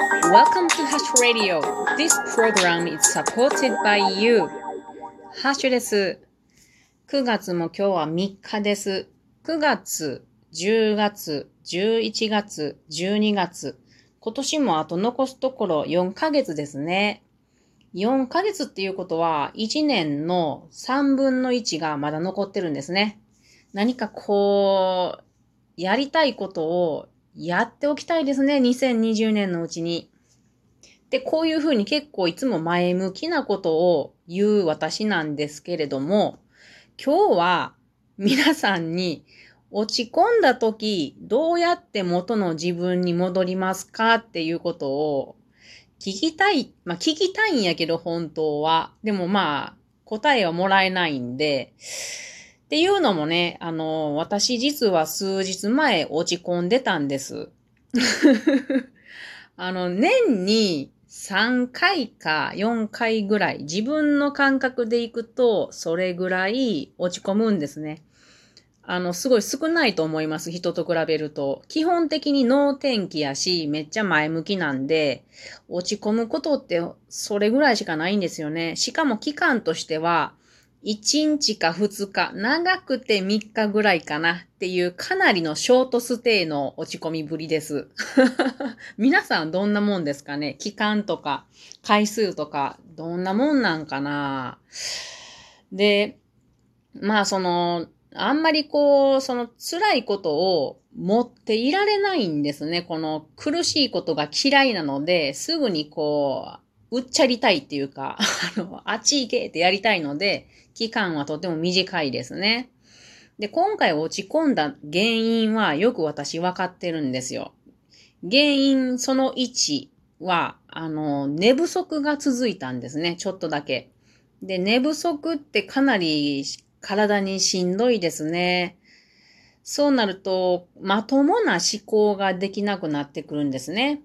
Welcome to Hash Radio. This program is supported by you. ハッシュです。9月も今日は3日です。9月、10月、11月、12月。今年もあと残すところ4ヶ月ですね。4ヶ月っていうことは1年の3分の1がまだ残ってるんですね。何かこう、やりたいことをやっておきたいですね。2020年のうちに。で、こういうふうに結構いつも前向きなことを言う私なんですけれども、今日は皆さんに落ち込んだ時、どうやって元の自分に戻りますかっていうことを聞きたい。まあ、聞きたいんやけど、本当は。でもまあ、答えはもらえないんで、っていうのもね、あの、私実は数日前落ち込んでたんです。あの、年に3回か4回ぐらい、自分の感覚でいくと、それぐらい落ち込むんですね。あの、すごい少ないと思います。人と比べると。基本的に脳天気やし、めっちゃ前向きなんで、落ち込むことってそれぐらいしかないんですよね。しかも期間としては、1日か2日、長くて3日ぐらいかなっていうかなりのショートステイの落ち込みぶりです。皆さんどんなもんですかね？期間とか回数とかどんなもんなんかな？で、まあその、あんまりこう、その辛いことを持っていられないんですね。この苦しいことが嫌いなので、すぐにこう、うっちゃりたいっていうか、あの、あっち行けってやりたいので、期間はとても短いですね。で、今回落ち込んだ原因はよく私分かってるんですよ。原因その1は、あの、寝不足が続いたんですね。ちょっとだけ。で、寝不足ってかなり体にしんどいですね。そうなると、まともな思考ができなくなってくるんですね。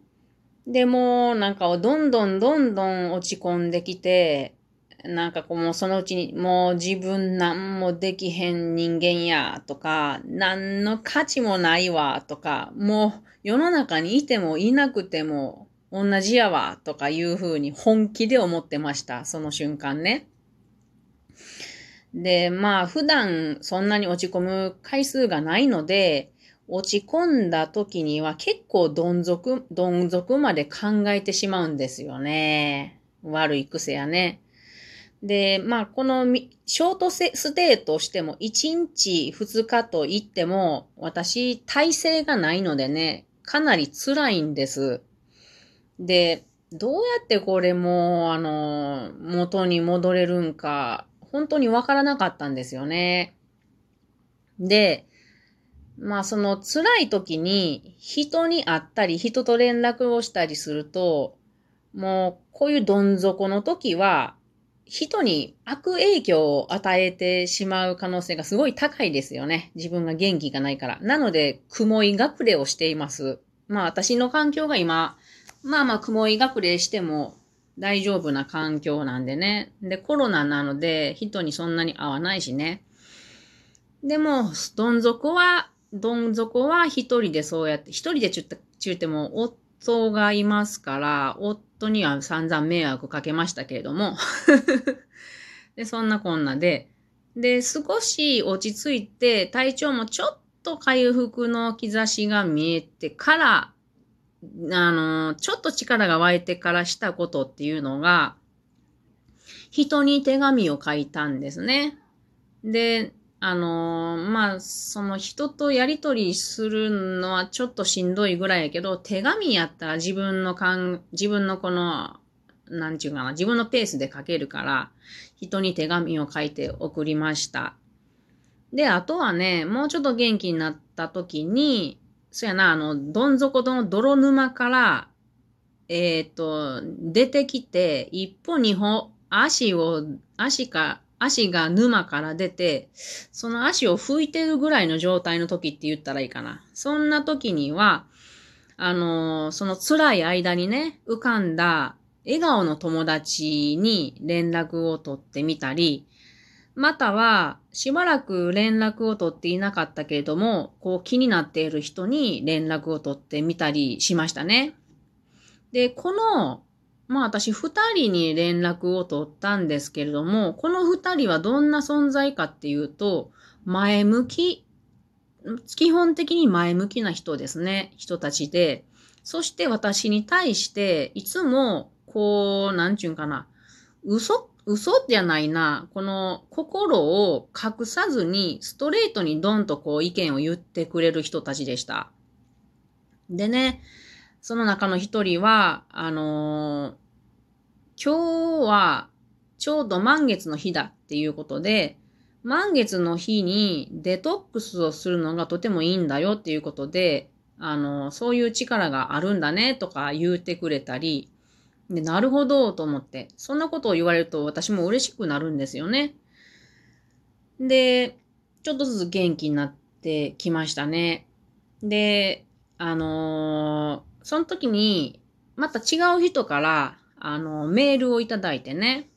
でも、なんかどんどんどんどん落ち込んできて、なんかこうもうそのうちにもう自分なんもできへん人間やとか、何の価値もないわとか、もう世の中にいてもいなくても同じやわとかいうふうに本気で思ってました。その瞬間ね。で、まあ普段そんなに落ち込む回数がないので、落ち込んだ時には結構どん底、どん底まで考えてしまうんですよね。悪い癖やね。で、まあ、このショートステイとしても1日2日と言っても、私、体勢がないのでね、かなり辛いんです。で、どうやってこれも、あの、元に戻れるんか、本当にわからなかったんですよね。で、まあその辛い時に人に会ったり人と連絡をしたりすると、もうこういうどん底の時は人に悪影響を与えてしまう可能性がすごい高いですよね。自分が元気がないから。なので、雲い隠れをしています。まあ私の環境が今、まあまあ雲い隠れしても大丈夫な環境なんでね。で、コロナなので人にそんなに会わないしね。でも、どん底は、どん底は一人でそうやって、一人でちゅってちゅっても夫がいますから、夫には散々迷惑かけましたけれども で、そんなこんなで、で、少し落ち着いて、体調もちょっと回復の兆しが見えてから、あの、ちょっと力が湧いてからしたことっていうのが、人に手紙を書いたんですね。で、あのー、まあ、その人とやりとりするのはちょっとしんどいぐらいやけど、手紙やったら自分の感、自分のこの、なんちゅうかな、自分のペースで書けるから、人に手紙を書いて送りました。で、あとはね、もうちょっと元気になった時に、そやな、あの、どん底の泥沼から、えっ、ー、と、出てきて、一歩二歩、足を、足か、足が沼から出て、その足を拭いてるぐらいの状態の時って言ったらいいかな。そんな時には、あのー、その辛い間にね、浮かんだ笑顔の友達に連絡を取ってみたり、または、しばらく連絡を取っていなかったけれども、こう気になっている人に連絡を取ってみたりしましたね。で、この、まあ私二人に連絡を取ったんですけれども、この二人はどんな存在かっていうと、前向き、基本的に前向きな人ですね、人たちで、そして私に対して、いつも、こう、なんちゅうんかな、嘘、嘘じゃないな、この心を隠さずに、ストレートにドンとこう意見を言ってくれる人たちでした。でね、その中の一人は、あのー、今日はちょうど満月の日だっていうことで、満月の日にデトックスをするのがとてもいいんだよっていうことで、あのー、そういう力があるんだねとか言うてくれたり、で、なるほどと思って、そんなことを言われると私も嬉しくなるんですよね。で、ちょっとずつ元気になってきましたね。で、あのーその時に、また違う人から、あの、メールをいただいてね。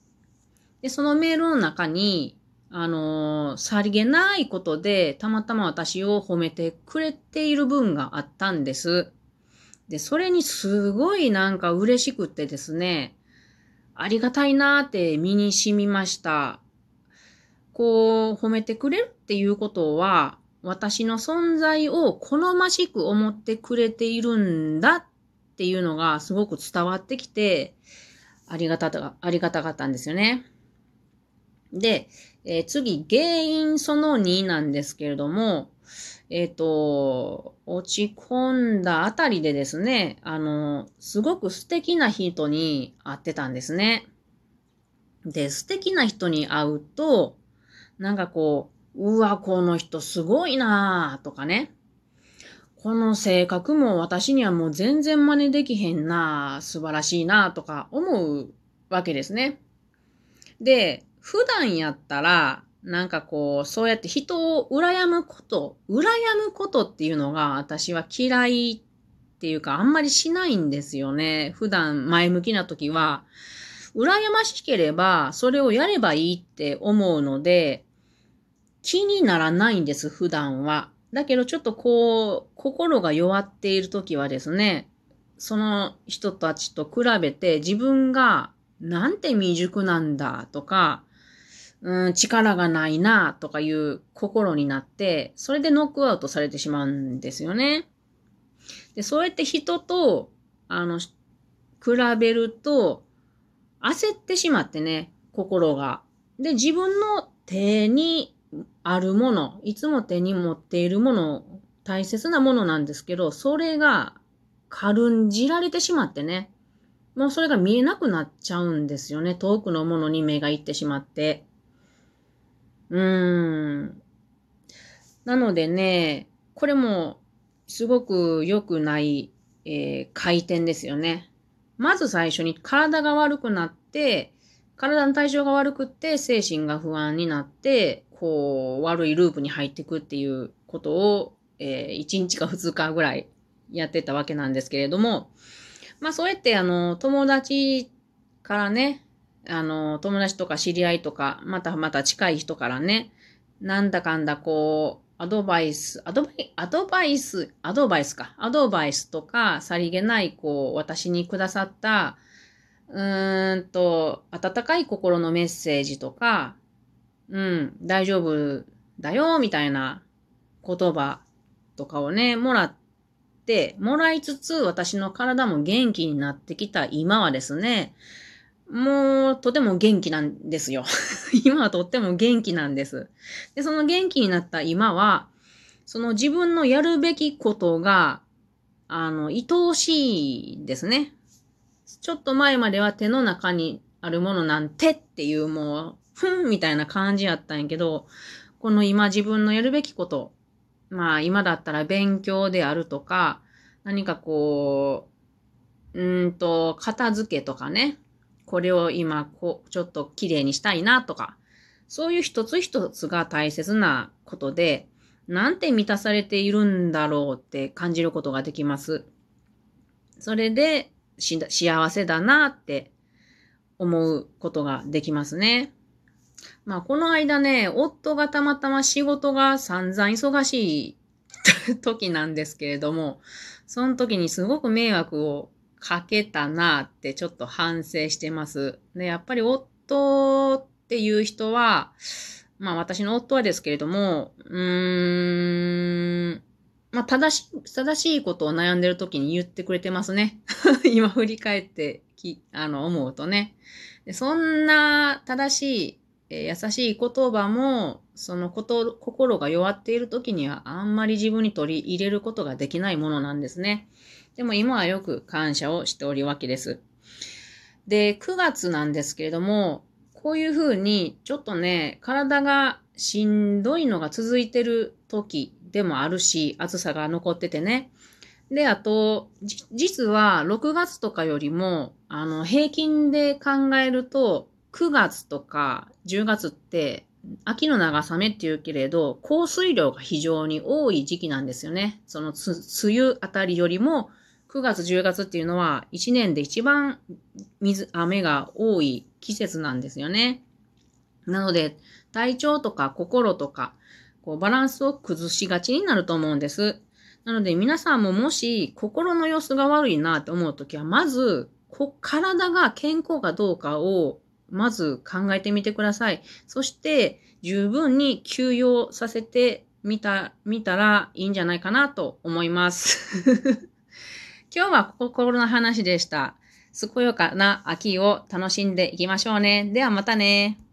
で、そのメールの中に、あの、さりげないことで、たまたま私を褒めてくれている分があったんです。で、それにすごいなんか嬉しくてですね、ありがたいなーって身に染みました。こう、褒めてくれるっていうことは、私の存在を好ましく思ってくれているんだっていうのがすごく伝わってきて、ありがたか、ありがたかったんですよね。で、えー、次、原因その2なんですけれども、えっ、ー、と、落ち込んだあたりでですね、あの、すごく素敵な人に会ってたんですね。で、素敵な人に会うと、なんかこう、うわ、この人すごいなぁとかね。この性格も私にはもう全然真似できへんなぁ素晴らしいなぁとか思うわけですね。で、普段やったら、なんかこう、そうやって人を羨むこと、羨むことっていうのが私は嫌いっていうかあんまりしないんですよね。普段前向きな時は、羨ましければそれをやればいいって思うので、気にならないんです、普段は。だけどちょっとこう、心が弱っている時はですね、その人たちと比べて自分がなんて未熟なんだとか、うん、力がないなとかいう心になって、それでノックアウトされてしまうんですよね。で、そうやって人と、あの、比べると、焦ってしまってね、心が。で、自分の手にあるもの、いつも手に持っているもの、大切なものなんですけど、それが軽んじられてしまってね、もうそれが見えなくなっちゃうんですよね。遠くのものに目がいってしまって。うーん。なのでね、これもすごく良くない、えー、回転ですよね。まず最初に体が悪くなって、体の体調が悪くって精神が不安になって、こう、悪いループに入っていくっていうことを、えー、1日か2日ぐらいやってたわけなんですけれども、まあそうやってあの、友達からね、あの、友達とか知り合いとか、またまた近い人からね、なんだかんだこう、アドバイス、アドバイ、アドバイス、アドバイスか。アドバイスとか、さりげない、こう、私にくださった、うーんと、温かい心のメッセージとか、うん、大丈夫だよ、みたいな言葉とかをね、もらって、もらいつつ、私の体も元気になってきた今はですね、もう、とても元気なんですよ。今はとっても元気なんです。で、その元気になった今は、その自分のやるべきことが、あの、愛おしいですね。ちょっと前までは手の中にあるものなんてっていうもう、ふんみたいな感じやったんやけど、この今自分のやるべきこと、まあ今だったら勉強であるとか、何かこう、うんと、片付けとかね、これを今こう、ちょっと綺麗にしたいなとか、そういう一つ一つが大切なことで、なんて満たされているんだろうって感じることができます。それで、幸せだなって思うことができますね。まあ、この間ね、夫がたまたま仕事が散々忙しい時なんですけれども、その時にすごく迷惑をかけたなってちょっと反省してます。で、やっぱり夫っていう人は、まあ私の夫はですけれども、うーん、まあ正しい、正しいことを悩んでる時に言ってくれてますね。今振り返ってき、あの、思うとね。そんな正しい、えー、優しい言葉も、そのこと、心が弱っている時にはあんまり自分に取り入れることができないものなんですね。でも今はよく感謝をしておりわけです。で、9月なんですけれども、こういうふうに、ちょっとね、体がしんどいのが続いてる時でもあるし、暑さが残っててね。で、あと、実は6月とかよりも、あの、平均で考えると、9月とか10月って、秋の長雨っていうけれど、降水量が非常に多い時期なんですよね。その梅雨あたりよりも9月、10月っていうのは1年で一番水、雨が多い季節なんですよね。なので、体調とか心とか、こうバランスを崩しがちになると思うんです。なので皆さんももし心の様子が悪いなって思うときは、まず体が健康かどうかをまず考えてみてください。そして十分に休養させてみた、見たらいいんじゃないかなと思います。今日は心の話でした。健やかな秋を楽しんでいきましょうね。ではまたね。